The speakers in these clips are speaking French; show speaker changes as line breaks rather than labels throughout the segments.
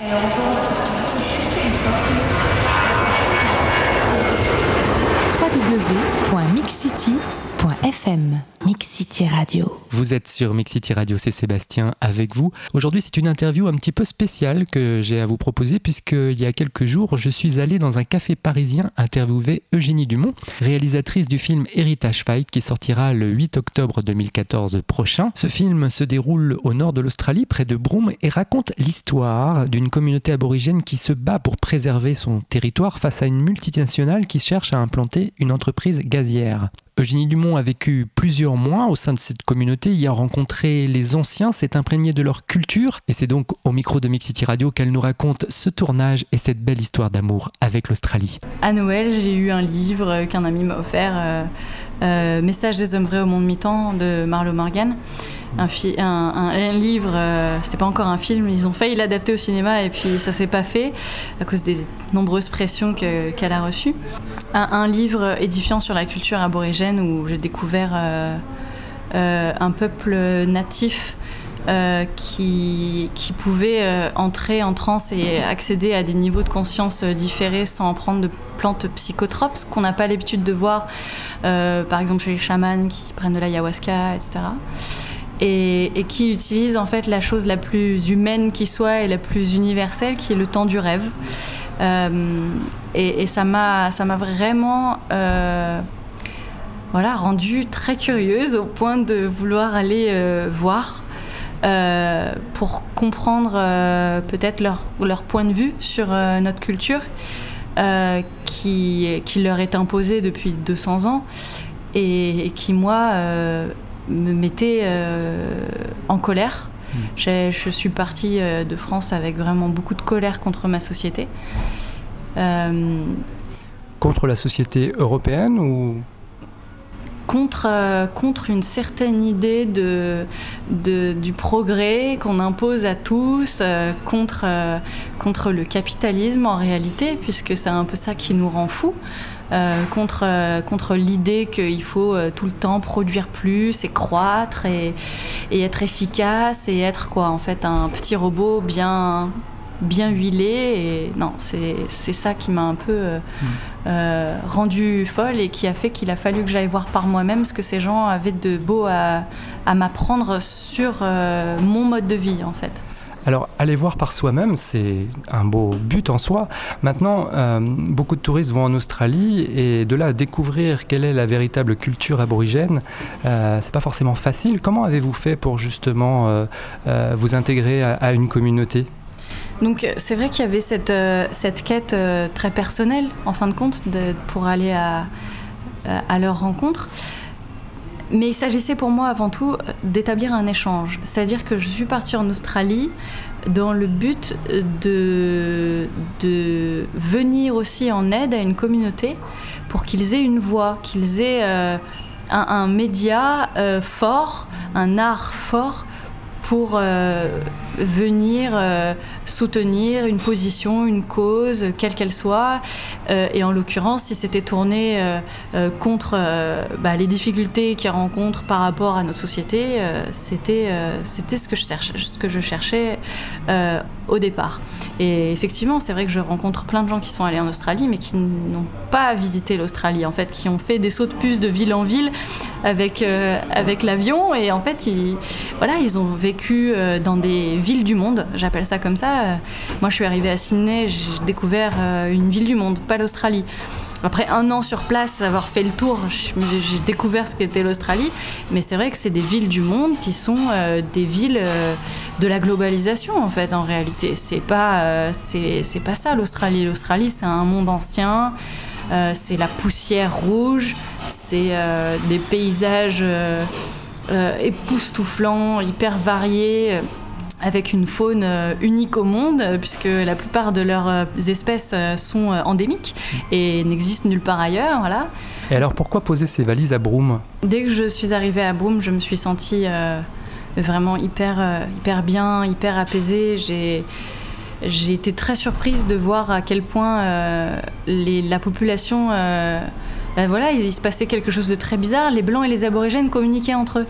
www.mixcity.com www.mixcity.fm Mix City Radio.
Vous êtes sur Mix City Radio, c'est Sébastien avec vous. Aujourd'hui, c'est une interview un petit peu spéciale que j'ai à vous proposer puisqu'il y a quelques jours, je suis allé dans un café parisien interviewer Eugénie Dumont, réalisatrice du film Heritage Fight qui sortira le 8 octobre 2014 prochain. Ce film se déroule au nord de l'Australie, près de Broome, et raconte l'histoire d'une communauté aborigène qui se bat pour préserver son territoire face à une multinationale qui cherche à implanter une entreprise gazière. Eugénie Dumont a vécu plusieurs mois au sein de cette communauté, y a rencontré les anciens, s'est imprégné de leur culture, et c'est donc au micro de Mix City Radio qu'elle nous raconte ce tournage et cette belle histoire d'amour avec l'Australie.
À Noël, j'ai eu un livre qu'un ami m'a offert, euh, euh, Message des hommes vrais au monde mi-temps de Marlo Morgan un, livre, euh, c'était pas encore un film, ils ont failli l'adapter au cinéma et puis ça s'est pas fait à cause des nombreuses pressions qu'elle a reçues. Un, livre édifiant sur la culture aborigène où j'ai découvert euh, euh, un peuple natif qui, qui, pouvait entrer en transe et accéder à des niveaux de conscience différés sans prendre de plantes psychotropes, ce qu'on n'a pas l'habitude de voir, par exemple chez les chamans qui prennent de l'ayahuasca, etc et, qui utilise en fait la chose la plus humaine qui soit et la plus universelle, qui est le temps du rêve. Euh, et, ça m'a ça m'a vraiment euh, voilà rendu très curieuse au point de vouloir aller euh, voir. pour comprendre peut-être leur, point de vue sur notre culture qui, leur est imposée depuis 200 ans et qui moi me mettait euh, en colère. Hmm. Je suis partie euh, de France avec vraiment beaucoup de colère contre ma société.
Euh, contre la société européenne ou?
Contre, contre une certaine idée de, de du progrès qu'on impose à tous, contre, contre le capitalisme en réalité, puisque c'est un peu ça qui nous rend fous. Euh, contre, euh, contre l'idée qu'il faut euh, tout le temps produire plus et croître et, être efficace et être quoi en fait un petit robot bien bien huilé et non c'est ça qui m'a un peu rendu folle et qui a fait qu'il a fallu que j'aille voir par moi-même ce que ces gens avaient de beau à, à m'apprendre sur mon mode de vie en fait.
Alors, aller voir par soi-même, c'est un beau but en soi. Maintenant, euh, beaucoup de touristes vont en Australie et de là découvrir quelle est la véritable culture aborigène, euh, c'est pas forcément facile. Comment avez-vous fait pour justement euh, vous intégrer à, une communauté?
Donc c'est vrai qu'il y avait cette, quête très personnelle, en fin de compte, pour aller à leur rencontre. Mais il s'agissait pour moi avant tout d'établir un échange. C'est-à-dire que je suis partie en Australie dans le but de, venir aussi en aide à une communauté pour qu'ils aient une voix, qu'ils aient euh, un, média euh, fort, un art fort pour euh, venir soutenir une position, une cause, quelle qu'elle soit. Euh, et en l'occurrence, si c'était tourné euh, euh, contre bah, les difficultés qu'ils rencontrent par rapport à notre société, c'était c'était ce que je cherchais, ce que je cherchais au départ. Et effectivement, c'est vrai que je rencontre plein de gens qui sont allés en Australie, mais qui n'ont pas visité l'Australie, en fait, qui ont fait des sauts de puce de ville en ville avec, avec l'avion. Et en fait, ils, voilà, ils ont vécu dans des du monde, j'appelle ça comme ça, euh, moi, je suis arrivée à Sydney, j'ai découvert euh, une ville du monde, pas l'Australie. Après un an sur place, avoir fait le tour, j'ai découvert ce qu'était l'Australie. Mais c'est vrai que c'est des villes du monde qui sont euh, des villes de la globalisation, en fait, en réalité. C'est pas, c'est pas ça l'Australie. L'Australie, c'est un monde ancien. c'est la poussière rouge. C'est des paysages époustouflants, hyper variés avec une faune euh, unique au monde, puisque la plupart de leurs euh, espèces euh, sont endémiques et n'existent nulle part ailleurs. Voilà.
Et alors pourquoi poser ces valises à Broome?
Dès que je suis arrivée à Broome, je me suis sentie vraiment hyper, hyper bien, hyper apaisée. J'ai j'ai été très surprise de voir à quel point les, la population ben voilà, il, se passait quelque chose de très bizarre. Les blancs et les aborigènes communiquaient entre eux.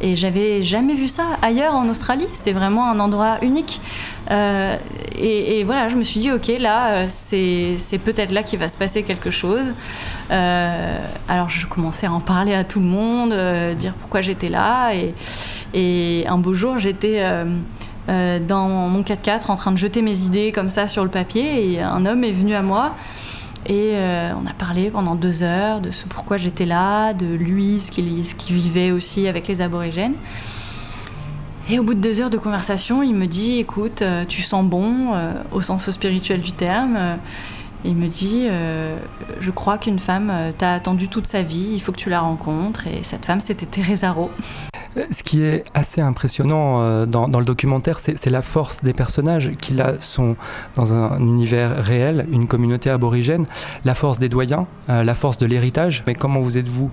Et j'avais jamais vu ça ailleurs en Australie. C'est vraiment un endroit unique. Euh, et, voilà, je me suis dit, ok, là, euh, c'est peut-être là qu'il va se passer quelque chose. Euh, alors je commençais à en parler à tout le monde, dire pourquoi j'étais là. Et, et, un beau jour, j'étais dans mon 4x4 en train de jeter mes idées comme ça sur le papier. Et un homme est venu à moi. Et on a parlé pendant deux heures de ce pourquoi j'étais là, de lui, ce qu'il vivait aussi avec les aborigènes. Et au bout de deux heures de conversation, il me dit Écoute, euh, tu sens bon, euh, au sens spirituel du terme. Euh, il me dit Je crois qu'une femme t'a attendu toute sa vie, il faut que tu la rencontres. Et cette femme, c'était Teresa Rowe.
Ce qui est assez impressionnant dans, dans le documentaire, c'est la force des personnages qui là sont dans un univers réel, une communauté aborigène, la force des doyens, la force de l'héritage. Mais comment vous êtes-vous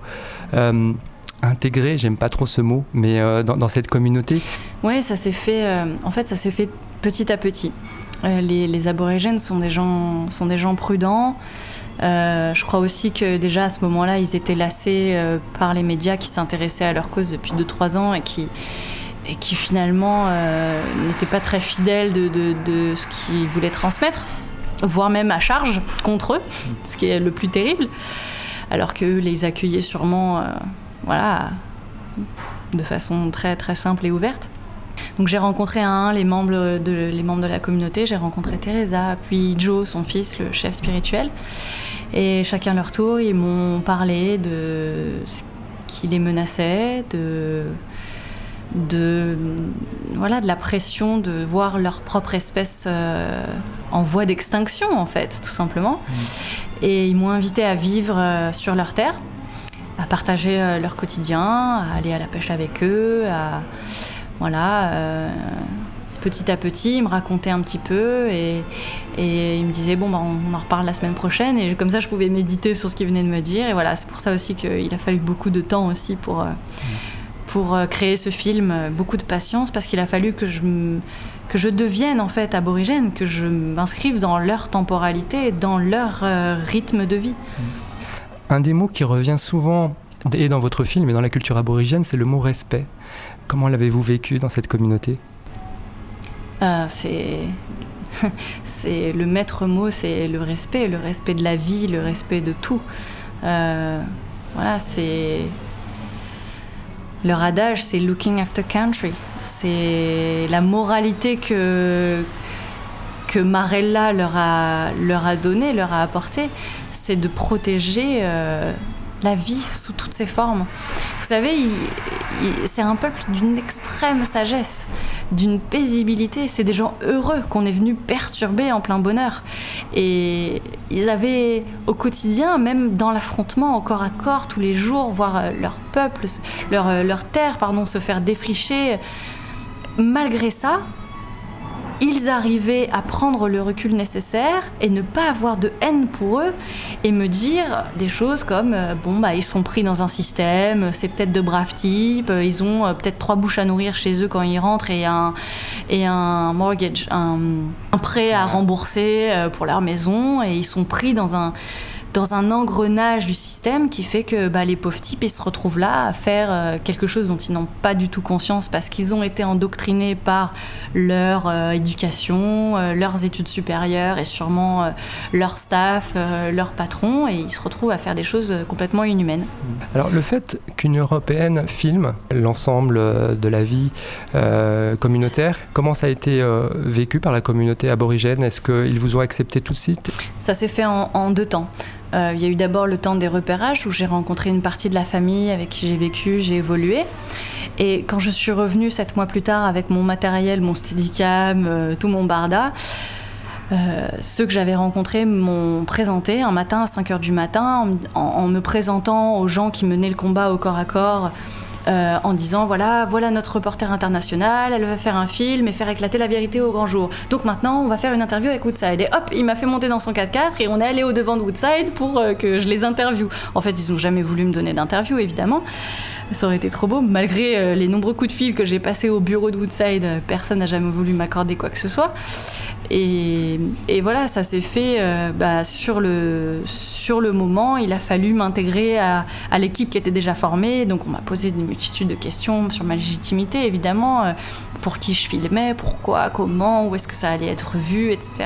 intégré, j'aime pas trop ce mot, mais euh, dans, cette communauté?
Oui, ça s'est fait, euh, en fait, ça s'est fait petit à petit. Euh, les, aborigènes sont des gens, sont des gens prudents. je crois aussi que déjà à ce moment-là, ils étaient lassés par les médias qui s'intéressaient à leur cause depuis 2-3 ans et qui, et qui finalement n'étaient pas très fidèles de, de, de ce qu'ils voulaient transmettre, voire même à charge contre eux, ce qui est le plus terrible. Alors qu'eux les accueillaient sûrement voilà, de façon très très simple et ouverte. Donc j'ai rencontré un, les membres de, les membres de la communauté, j'ai rencontré Teresa, puis Joe, son fils, le chef spirituel. Et chacun leur tour, ils m'ont parlé de ce qui les menaçait, de, de, voilà, de la pression de voir leur propre espèce euh, en voie d'extinction, en fait, tout simplement. Mmh. Et ils m'ont invité à vivre euh, sur leur terre à partager euh, leur quotidien, à aller à la pêche avec eux, à voilà. Euh, petit à petit, ils me racontaient un petit peu et, ils me disaient bon bah on en reparle la semaine prochaine et comme ça je pouvais méditer sur ce qu'ils venaient de me dire et voilà c'est pour ça aussi qu'il a fallu beaucoup de temps aussi pour euh, pour créer ce film, beaucoup de patience parce qu'il a fallu que je que je devienne en fait aborigène, que je m'inscrive dans leur temporalité, dans leur rythme de vie.
Un des mots qui revient souvent et dans votre film et dans la culture aborigène, c'est le mot respect. Comment l'avez-vous vécu dans cette communauté
euh, C'est c'est le maître mot, c'est le respect, le respect de la vie, le respect de tout. Euh, voilà, c'est leur adage, c'est looking after country. C'est la moralité que que Marella leur a, leur a leur a apporté, c'est de protéger euh, la vie sous toutes ses formes. Vous savez, c'est un peuple d'une extrême sagesse, d'une paisibilité. C'est des gens heureux qu'on est venu perturber en plein bonheur. Et ils avaient au quotidien, même dans l'affrontement, corps à corps, tous les jours, voir euh, leur peuple, leur, euh, leur terre, pardon, se faire défricher. Malgré ça, ils arrivaient à prendre le recul nécessaire et ne pas avoir de haine pour eux et me dire des choses comme euh, bon bah ils sont pris dans un système, c'est peut-être de braves types, euh, ils ont euh, peut-être trois bouches à nourrir chez eux quand ils rentrent et un et un mortgage, un, un prêt à rembourser pour leur maison et ils sont pris dans un dans un engrenage du système qui fait que bah, les pauvres types ils se retrouvent là à faire euh, quelque chose dont ils n'ont pas du tout conscience parce qu'ils ont été endoctrinés par leur euh, éducation, euh, leurs études supérieures et sûrement leur staff, leur patron et ils se retrouvent à faire des choses complètement inhumaines.
Alors le fait qu'une européenne filme l'ensemble de la vie communautaire, comment ça a été vécu par la communauté aborigène? Est-ce qu'ils vous ont accepté tout de suite?
Ça s'est fait en deux temps. Euh, il y a eu d'abord le temps des repérages où j'ai rencontré une partie de la famille avec qui j'ai vécu, j'ai évolué. Et quand je suis revenue sept mois plus tard avec mon matériel, mon steadicam, euh, tout mon barda, euh, ceux que j'avais rencontrés m'ont présenté un matin à 5 h du matin en, me présentant aux gens qui menaient le combat au corps à corps euh, en disant voilà, voilà notre reporter international, elle va faire un film et faire éclater la vérité au grand jour. Donc maintenant, on va faire une interview avec Woodside. Et hop, il m'a fait monter dans son 4x4 et on est allé au devant de Woodside pour euh, que je les interviewe. En fait, ils n'ont jamais voulu me donner d'interview, évidemment. Ça aurait été trop beau. Malgré euh, les nombreux coups de fil que j'ai passés au bureau de Woodside, personne n'a jamais voulu m'accorder quoi que ce soit. Et, voilà, ça s'est fait bah, sur, le, sur le moment. Il a fallu m'intégrer à, à l'équipe qui était déjà formée. Donc on m'a posé une multitude de questions sur ma légitimité, évidemment. pour qui je filmais, pourquoi, comment, où est-ce que ça allait être vu, etc.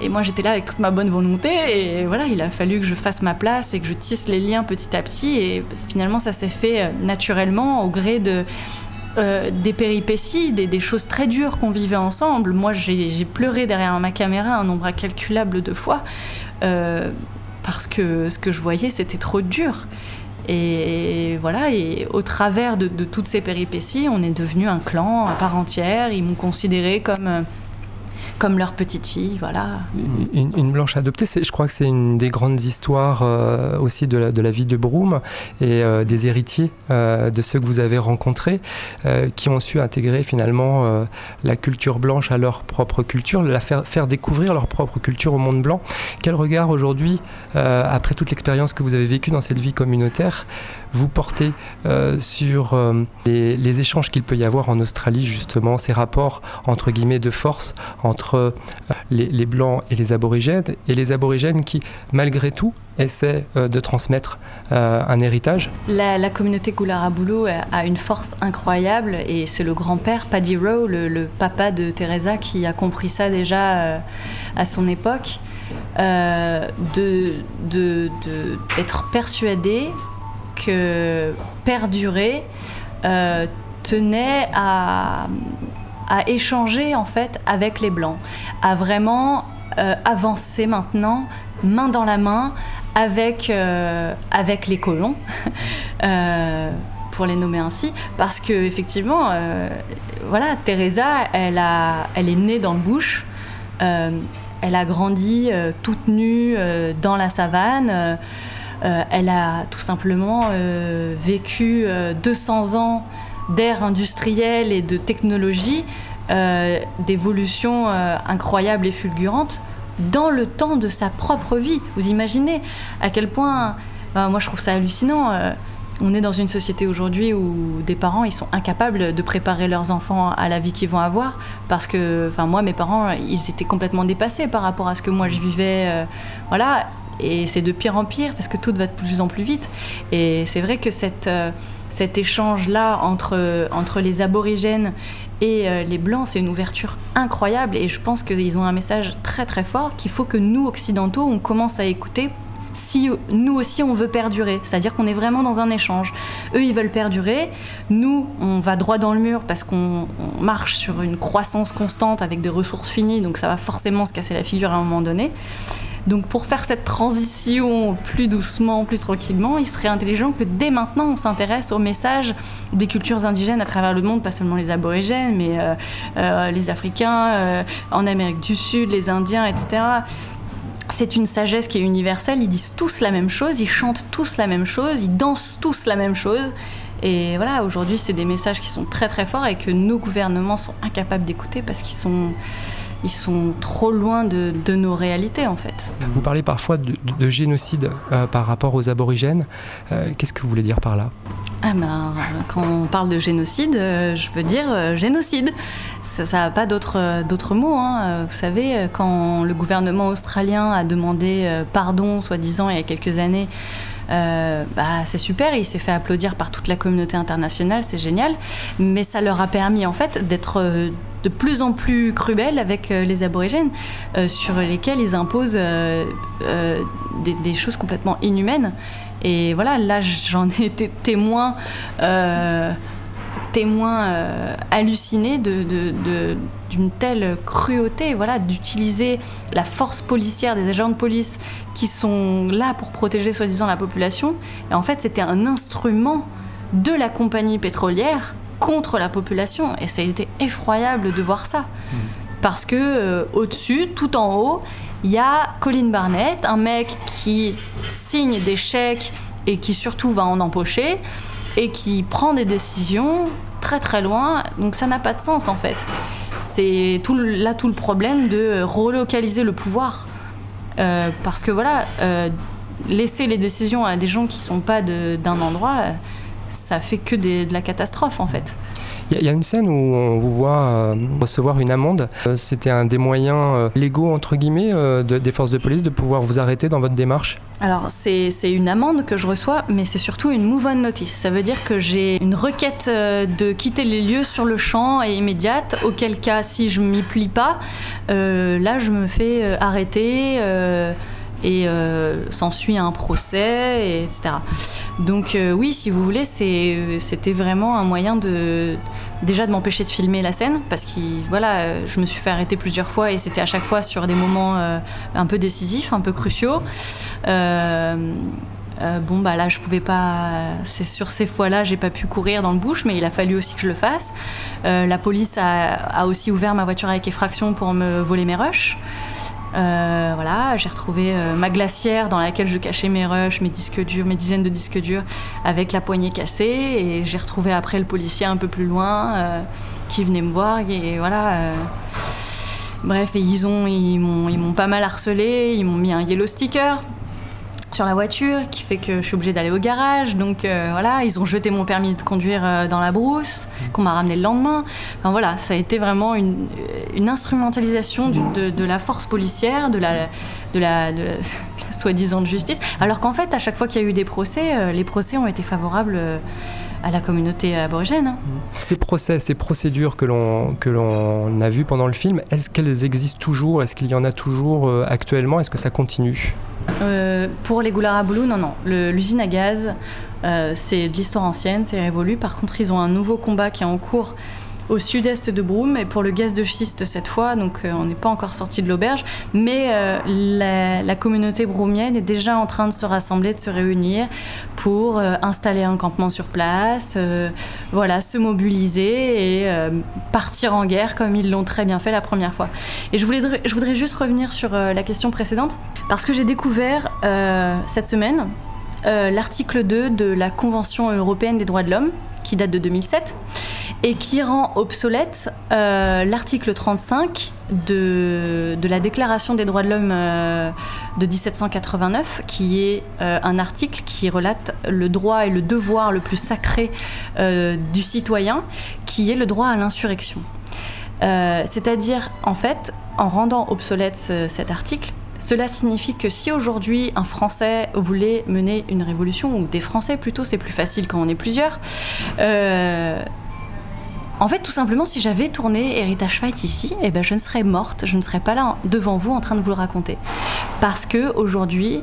Et moi, j'étais là avec toute ma bonne volonté. Et voilà, il a fallu que je fasse ma place et que je tisse les liens petit à petit. Et finalement, ça s'est fait euh, naturellement au gré de. Euh, des péripéties, des, choses très dures qu'on vivait ensemble. Moi, j'ai pleuré derrière ma caméra un nombre incalculable de fois euh, parce que ce que je voyais, c'était trop dur. Et voilà, et au travers de, de, toutes ces péripéties, on est devenu un clan à part entière. Ils m'ont considéré comme comme leur petite fille, voilà.
Une, blanche adoptée, je crois que c'est une des grandes histoires euh, aussi de la, vie de Broome et euh, des héritiers euh, de ceux que vous avez rencontrés qui ont su intégrer finalement la culture blanche à leur propre culture, la faire, faire découvrir leur propre culture au monde blanc. Quel regard aujourd'hui, après toute l'expérience que vous avez vécue dans cette vie communautaire, vous portez sur les, les échanges qu'il peut y avoir en Australie, justement, ces rapports entre guillemets de force entre euh, les, Blancs et les aborigènes, et les aborigènes qui, malgré tout, essaient euh, de transmettre euh, un héritage.
La, communauté Goularaboulou a une force incroyable, et c'est le grand-père, Paddy Rowe, le, papa de Teresa, qui a compris ça déjà à son époque, de, d'être persuadé que perdurer tenait à à échanger en fait avec les blancs, à vraiment euh, avancer maintenant main dans la main avec, euh, avec les colons, euh, pour les nommer ainsi, parce que effectivement, voilà, Teresa, elle, a, elle est née dans le bush, elle a grandi toute nue dans la savane. elle a tout simplement vécu 200 ans d'ère industrielle et de technologie, euh, d'évolution euh, incroyable et fulgurante dans le temps de sa propre vie. Vous imaginez à quel point, euh, moi je trouve ça hallucinant. on est dans une société aujourd'hui où des parents ils sont incapables de préparer leurs enfants à la vie qu'ils vont avoir parce que, enfin moi mes parents ils étaient complètement dépassés par rapport à ce que moi je vivais, voilà. Et c'est de pire en pire parce que tout va de plus en plus vite. Et c'est vrai que cette cet échange-là entre, entre les aborigènes et euh, les blancs, c'est une ouverture incroyable et je pense qu'ils ont un message très très fort qu'il faut que nous, occidentaux, on commence à écouter si nous aussi on veut perdurer. C'est-à-dire qu'on est vraiment dans un échange. Eux, ils veulent perdurer. Nous, on va droit dans le mur parce qu'on marche sur une croissance constante avec des ressources finies, donc ça va forcément se casser la figure à un moment donné. Donc pour faire cette transition plus doucement, plus tranquillement, il serait intelligent que dès maintenant on s'intéresse au message des cultures indigènes à travers le monde, pas seulement les aborigènes, mais euh, euh, les Africains, euh, en Amérique du Sud, les Indiens, etc. C'est une sagesse qui est universelle, ils disent tous la même chose, ils chantent tous la même chose, ils dansent tous la même chose. Et voilà, aujourd'hui, c'est des messages qui sont très très forts et que nos gouvernements sont incapables d'écouter parce qu'ils sont ils sont trop loin de, nos réalités en fait.
Vous parlez parfois de, génocide euh, par rapport aux aborigènes. Euh, qu'est-ce que vous voulez dire par là?
Ah ben, quand on parle de génocide, euh, je veux dire génocide. Ça n'a pas d'autres mots. Hein. Vous savez, quand le gouvernement australien a demandé pardon, soi-disant, il y a quelques années, euh, bah, c'est super, il s'est fait applaudir par toute la communauté internationale, c'est génial, mais ça leur a permis en fait d'être de plus en plus cruels avec euh, les aborigènes, sur lesquels ils imposent des, choses complètement inhumaines. Et voilà, là j'en ai été témoin témoin euh, halluciné d'une telle cruauté, voilà, d'utiliser la force policière des agents de police qui sont là pour protéger soi-disant la population. Et en fait, c'était un instrument de la compagnie pétrolière contre la population. Et ça a été effroyable de voir ça. Hmm. Parce que euh, au-dessus, tout en haut, il y a Colin Barnett, un mec qui signe des chèques et qui surtout va en empocher et qui prend des décisions très très loin. Donc ça n'a pas de sens en fait. C'est tout, là tout le problème de relocaliser le pouvoir. Euh, parce que voilà, euh, laisser les décisions à des gens qui sont pas d'un endroit, ça fait que de la catastrophe en fait.
Il y, a une scène où on vous voit recevoir une amende. C'était un des moyens légaux, entre guillemets, des forces de police de pouvoir vous arrêter dans votre démarche?
Alors, c'est une amende que je reçois, mais c'est surtout une move on notice. Ça veut dire que j'ai une requête de quitter les lieux sur le champ et immédiate, auquel cas, si je m'y plie pas, là, je me fais arrêter et euh, s'ensuit un procès, etc. Donc euh, oui, si vous voulez, c'était vraiment un moyen de déjà de m'empêcher de filmer la scène parce que voilà, je me suis fait arrêter plusieurs fois et c'était à chaque fois sur des moments euh, un peu décisifs, un peu cruciaux. bon bah là je pouvais pas c'est sur ces fois-là j'ai pas pu courir dans le bush mais il a fallu aussi que je le fasse la police a, a, aussi ouvert ma voiture avec effraction pour me voler mes rushs euh, voilà, j'ai retrouvé euh, ma glacière dans laquelle je cachais mes rushs, mes disques durs, mes dizaines de disques durs avec la poignée cassée. Et j'ai retrouvé après le policier un peu plus loin euh, qui venait me voir. Et voilà. Bref, et ils ont, ils m'ont pas mal harcelé. Ils m'ont mis un yellow sticker sur la voiture qui fait que je suis obligée d'aller au garage. Donc euh, voilà, ils ont jeté mon permis de conduire euh, dans la brousse, qu'on m'a ramené le lendemain. Enfin voilà, ça a été vraiment une, une instrumentalisation de, la force policière, de la, soi-disant justice. Alors qu'en fait, à chaque fois qu'il y a eu des procès, euh, les procès ont été favorables à la communauté aborigène. Hein.
Ces procès, ces procédures que l'on que l'on a vues pendant le film, est-ce qu'elles existent toujours? Est-ce qu'il y en a toujours actuellement? Est-ce que ça continue?
Euh, pour les goulards à boulot, non, non. L'usine à gaz, euh, c'est de l'histoire ancienne, c'est révolu. Par contre, ils ont un nouveau combat qui est en cours au sud-est de Broome et pour le gaz de schiste cette fois, donc euh, on n'est pas encore sorti de l'auberge, mais euh, la, communauté broumienne est déjà en train de se rassembler, de se réunir pour euh, installer un campement sur place, voilà, se mobiliser et partir en guerre comme ils l'ont très bien fait la première fois. Et je voudrais, je voudrais juste revenir sur la question précédente parce que j'ai découvert cette semaine l'article 2 de la Convention européenne des droits de l'homme qui date de 2007 et qui rend obsolète euh, l'article 35 de, de, la Déclaration des droits de l'homme euh, de 1789, qui est euh, un article qui relate le droit et le devoir le plus sacré du citoyen, qui est le droit à l'insurrection. C'est-à-dire, en fait, en rendant obsolète cet article, cela signifie que si aujourd'hui un Français voulait mener une révolution, ou des Français plutôt, c'est plus facile quand on est plusieurs, en fait, tout simplement, si j'avais tourné Heritage Fight ici, eh ben, je ne serais morte, je ne serais pas là devant vous en train de vous le raconter. Parce que aujourd'hui,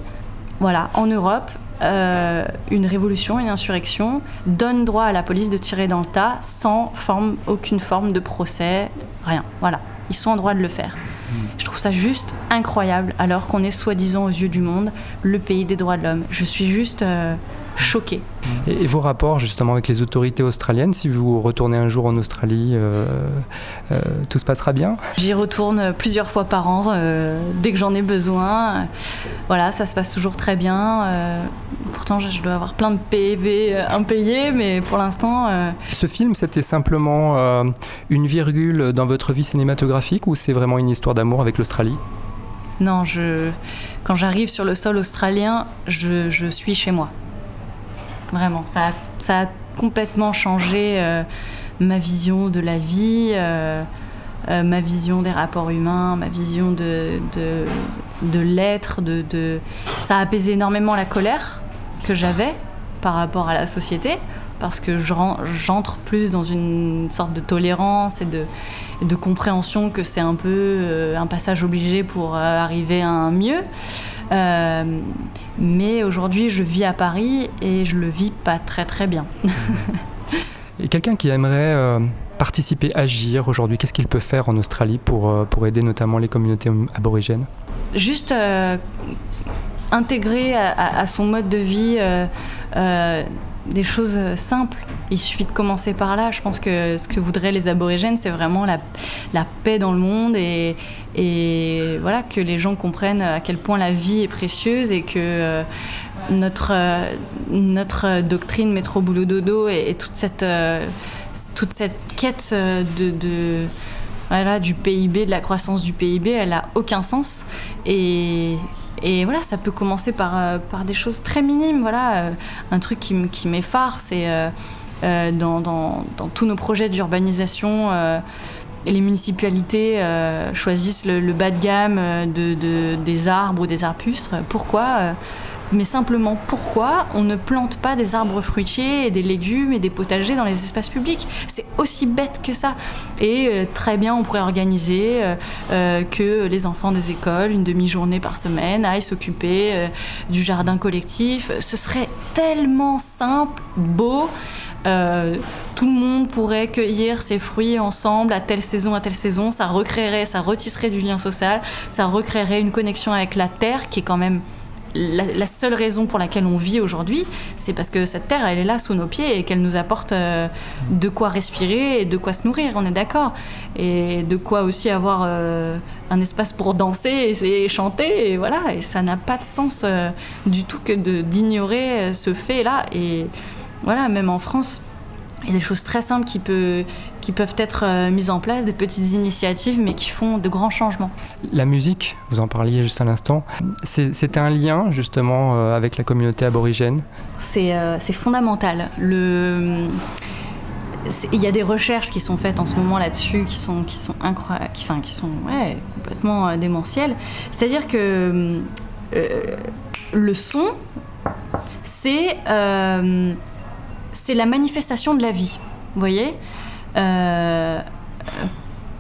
voilà, en Europe, euh, une révolution, une insurrection donne droit à la police de tirer dans le tas sans forme, aucune forme de procès, rien. Voilà, ils sont en droit de le faire. Je trouve ça juste incroyable, alors qu'on est soi-disant aux yeux du monde le pays des droits de l'homme. Je suis juste euh, choquée.
Et, vos rapports justement avec les autorités australiennes, si vous retournez un jour en Australie, euh, euh, tout se passera bien?
J'y retourne plusieurs fois par an, euh, dès que j'en ai besoin. Voilà, ça se passe toujours très bien. pourtant, je dois avoir plein de PV impayés, mais pour l'instant...
Ce film, c'était simplement une virgule dans votre vie cinématographique ou c'est vraiment une histoire d'amour avec l'Australie?
Non, je, quand j'arrive sur le sol australien, je, je suis chez moi. Vraiment, ça a, complètement changé euh, ma vision de la vie, euh, euh, ma vision des rapports humains, ma vision de, de, l'être. De, Ça a apaisé énormément la colère que j'avais par rapport à la société, parce que j'entre plus dans une sorte de tolérance et de, de compréhension que c'est un peu un passage obligé pour arriver à un mieux. Euh, mais aujourd'hui, je vis à Paris et je le vis pas très très bien.
et quelqu'un qui aimerait euh, participer, agir aujourd'hui, qu'est-ce qu'il peut faire en Australie pour, euh, pour aider notamment les communautés aborigènes?
Juste intégrer à, son mode de vie des choses simples. Il suffit de commencer par là. Je pense que ce que voudraient les aborigènes, c'est vraiment la, la, paix dans le monde et, et voilà que les gens comprennent à quel point la vie est précieuse et que euh, notre, euh, notre doctrine métro boulot dodo et, toute cette euh, toute cette quête de voilà, du PIB, de la croissance du PIB, elle a aucun sens. Et, et voilà, ça peut commencer par, par des choses très minimes. Voilà, un truc qui, m'effare, c'est dans, dans, tous nos projets d'urbanisation les municipalités choisissent le, bas de gamme de, des arbres ou des arbustes. Pourquoi mais simplement pourquoi on ne plante pas des arbres fruitiers et des légumes et des potagers dans les espaces publics? C'est aussi bête que ça. Et euh, très bien, on pourrait organiser euh, euh, que les enfants des écoles, une demi-journée par semaine, aillent s'occuper du jardin collectif. Ce serait tellement simple, beau. tout le monde pourrait cueillir ses fruits ensemble à telle saison, à telle saison. Ça recréerait, ça retisserait du lien social, ça recréerait une connexion avec la terre qui est quand même la, seule raison pour laquelle on vit aujourd'hui, c'est parce que cette terre, elle est là sous nos pieds et qu'elle nous apporte euh, de quoi respirer et de quoi se nourrir, on est d'accord. Et de quoi aussi avoir euh, un espace pour danser et, chanter, et voilà. Et ça n'a pas de sens euh, du tout que d'ignorer ce fait-là. Et voilà, même en France, il y a des choses très simples qui, peut, qui peuvent être euh, mises en place, des petites initiatives, mais qui font de grands changements.
La musique, vous en parliez juste à l'instant, c'est un lien justement euh, avec la communauté aborigène?
C'est c'est fondamental. Le il y a des recherches qui sont faites en ce moment là-dessus qui sont qui sont incroyables qui, enfin, qui sont ouais, complètement euh, démentielles c'est à dire que le son c'est c'est la manifestation de la vie. Vous voyez? euh,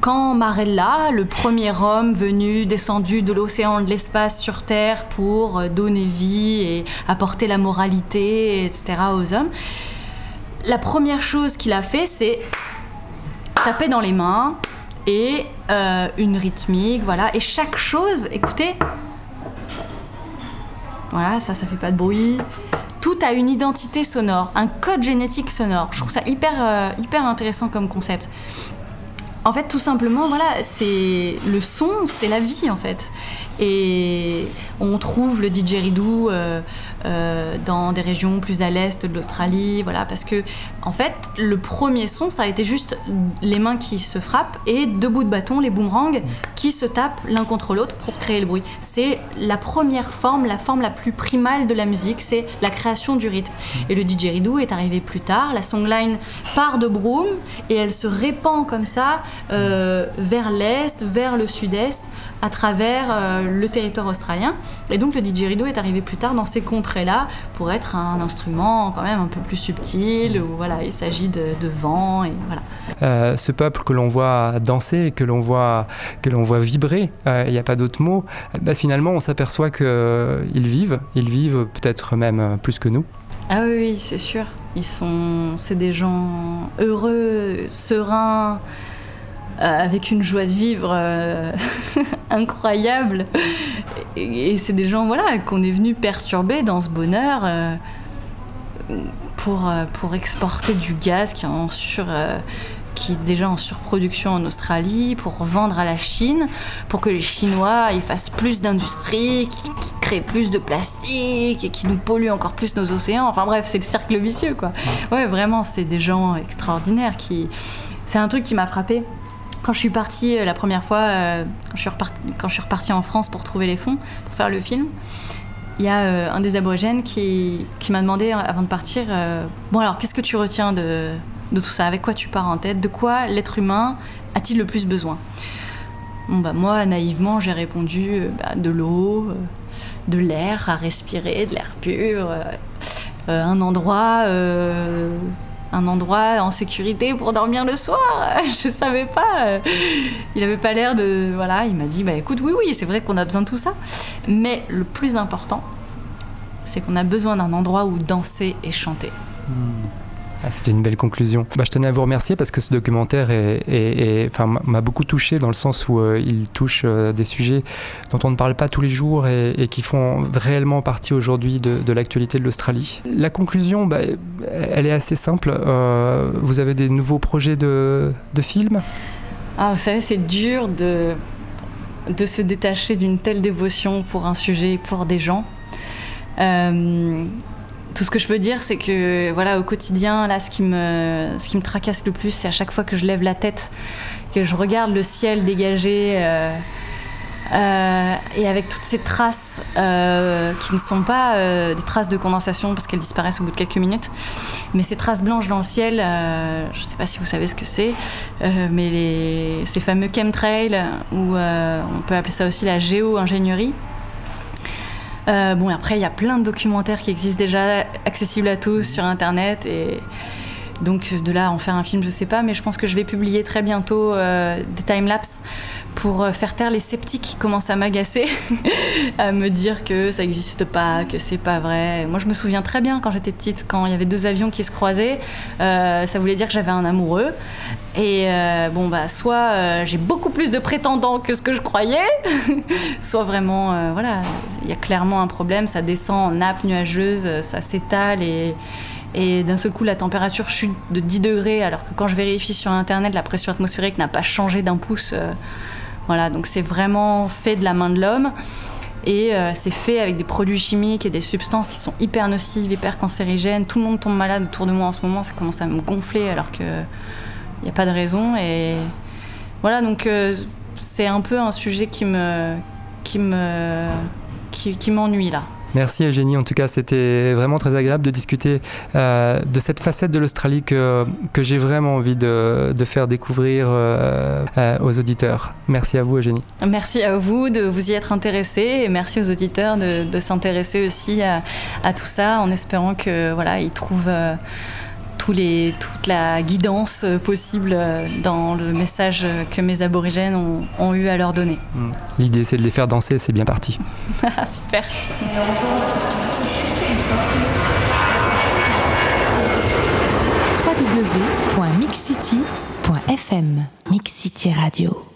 Quand Marella, le premier homme venu, descendu de l'océan de l'espace sur Terre pour euh, donner vie et apporter la moralité, etc., aux hommes, la première chose qu'il a fait, c'est taper dans les mains et euh, une rythmique, voilà. Et chaque chose, écoutez, voilà, ça, ça fait pas de bruit tout a une identité sonore, un code génétique sonore. Je trouve ça hyper, euh, hyper intéressant comme concept. En fait, tout simplement, voilà, c'est le son, c'est la vie en fait. Et on trouve le didgeridoo euh, euh, dans des régions plus à l'est de l'Australie, voilà, parce que en fait, le premier son, ça a été juste les mains qui se frappent et deux bouts de bâton, les boomerangs, qui se tapent l'un contre l'autre pour créer le bruit. C'est la première forme, la forme la plus primale de la musique, c'est la création du rythme. Et le didgeridoo est arrivé plus tard, la songline part de Broome et elle se répand comme ça euh, vers l'est, vers le sud-est, à travers euh, le territoire australien. Et donc le didgeridoo est arrivé plus tard dans ces contrées-là pour être un instrument quand même un peu plus subtil, où voilà, il s'agit de, vent et voilà.
Euh, ce peuple que l'on voit danser, que l'on voit, que l'on voit vibrer, euh, il n'y a pas d'autre mot, bah, finalement on s'aperçoit qu'ils vivent, ils vivent peut-être même plus que nous.
Ah oui, oui c'est sûr. Ils sont, c'est des gens heureux, sereins, avec une joie de vivre euh, incroyable. Et, c'est des gens voilà, qu'on est venu perturber dans ce bonheur euh, pour, pour exporter du gaz qui en sur, qui est déjà en surproduction en Australie, pour vendre à la Chine, pour que les Chinois ils fassent plus d'industrie, qui, qui, créent plus de plastique et qui nous polluent encore plus nos océans. Enfin bref, c'est le cercle vicieux quoi. Ouais, vraiment, c'est des gens extraordinaires qui. C'est un truc qui m'a frappé quand je suis partie euh, la première fois, euh, quand, je suis suis repartie en France pour trouver les fonds, pour faire le film, il y a euh, un des aborigènes qui, m'a demandé avant de partir Bon, alors, qu'est-ce que tu retiens de, de, tout ça? Avec quoi tu pars en tête? De quoi l'être humain a-t-il le plus besoin Bon, bah, moi, naïvement, j'ai répondu bah, de l'eau, de l'air à respirer, de l'air pur, un endroit un endroit en sécurité pour dormir le soir. Je savais pas. Il avait pas l'air de. Voilà, il m'a dit bah écoute, oui, oui, c'est vrai qu'on a besoin de tout ça. Mais le plus important, c'est qu'on a besoin d'un endroit où danser et chanter. Hmm.
Ah, c'était une belle conclusion. Bah, je tenais à vous remercier parce que ce documentaire m'a beaucoup touché dans le sens où euh, il touche euh, des sujets dont on ne parle pas tous les jours et, qui font réellement partie aujourd'hui de, l'actualité de l'Australie. La conclusion, bah, elle est assez simple. Euh, vous avez des nouveaux projets de, de films?
Ah, Vous savez, c'est dur de, de se détacher d'une telle dévotion pour un sujet, pour des gens. Tout ce que je peux dire, c'est que voilà, au quotidien, là, ce qui me, ce qui me tracasse le plus, c'est à chaque fois que je lève la tête, que je regarde le ciel dégagé, euh, et avec toutes ces traces qui ne sont pas des traces de condensation parce qu'elles disparaissent au bout de quelques minutes, mais ces traces blanches dans le ciel, je ne sais pas si vous savez ce que c'est, mais les, ces fameux chemtrails, ou on peut appeler ça aussi la géo-ingénierie, euh, bon, après, il y a plein de documentaires qui existent déjà, accessibles à tous sur Internet. Et donc, de là, en faire un film, je sais pas, mais je pense que je vais publier très bientôt euh, des timelapses pour euh, faire taire les sceptiques qui commencent à m'agacer, à me dire que ça n'existe pas, que c'est pas vrai. Moi, je me souviens très bien quand j'étais petite, quand il y avait deux avions qui se croisaient, euh, ça voulait dire que j'avais un amoureux. Et euh, bon, bah, soit j'ai beaucoup plus de prétendants que ce que je croyais, soit vraiment, voilà, il y a clairement un problème, ça descend en nappe nuageuse, ça s'étale et. Et d'un seul coup, la température chute de 10 degrés, alors que quand je vérifie sur Internet, la pression atmosphérique n'a pas changé d'un pouce. Voilà, donc c'est vraiment fait de la main de l'homme. Et euh, c'est fait avec des produits chimiques et des substances qui sont hyper nocives, hyper cancérigènes. Tout le monde tombe malade autour de moi en ce moment. Ça commence à me gonfler alors qu'il n'y a pas de raison. Et voilà, donc euh, c'est un peu un sujet qui me, qui me, qui m'ennuie là.
Merci Eugénie, en tout cas c'était vraiment très agréable de discuter euh, de cette facette de l'Australie que, j'ai vraiment envie de, faire découvrir euh, euh, aux auditeurs. Merci à vous Eugénie.
Merci à vous de vous y être intéressé et merci aux auditeurs de, s'intéresser aussi à, à, tout ça en espérant que voilà, ils trouvent les, toute la guidance possible dans le message que mes aborigènes ont, eu à leur donner.
Hmm. L'idée c'est de les faire danser, c'est bien parti.
Super.
www.mixcity.fm Mix City Radio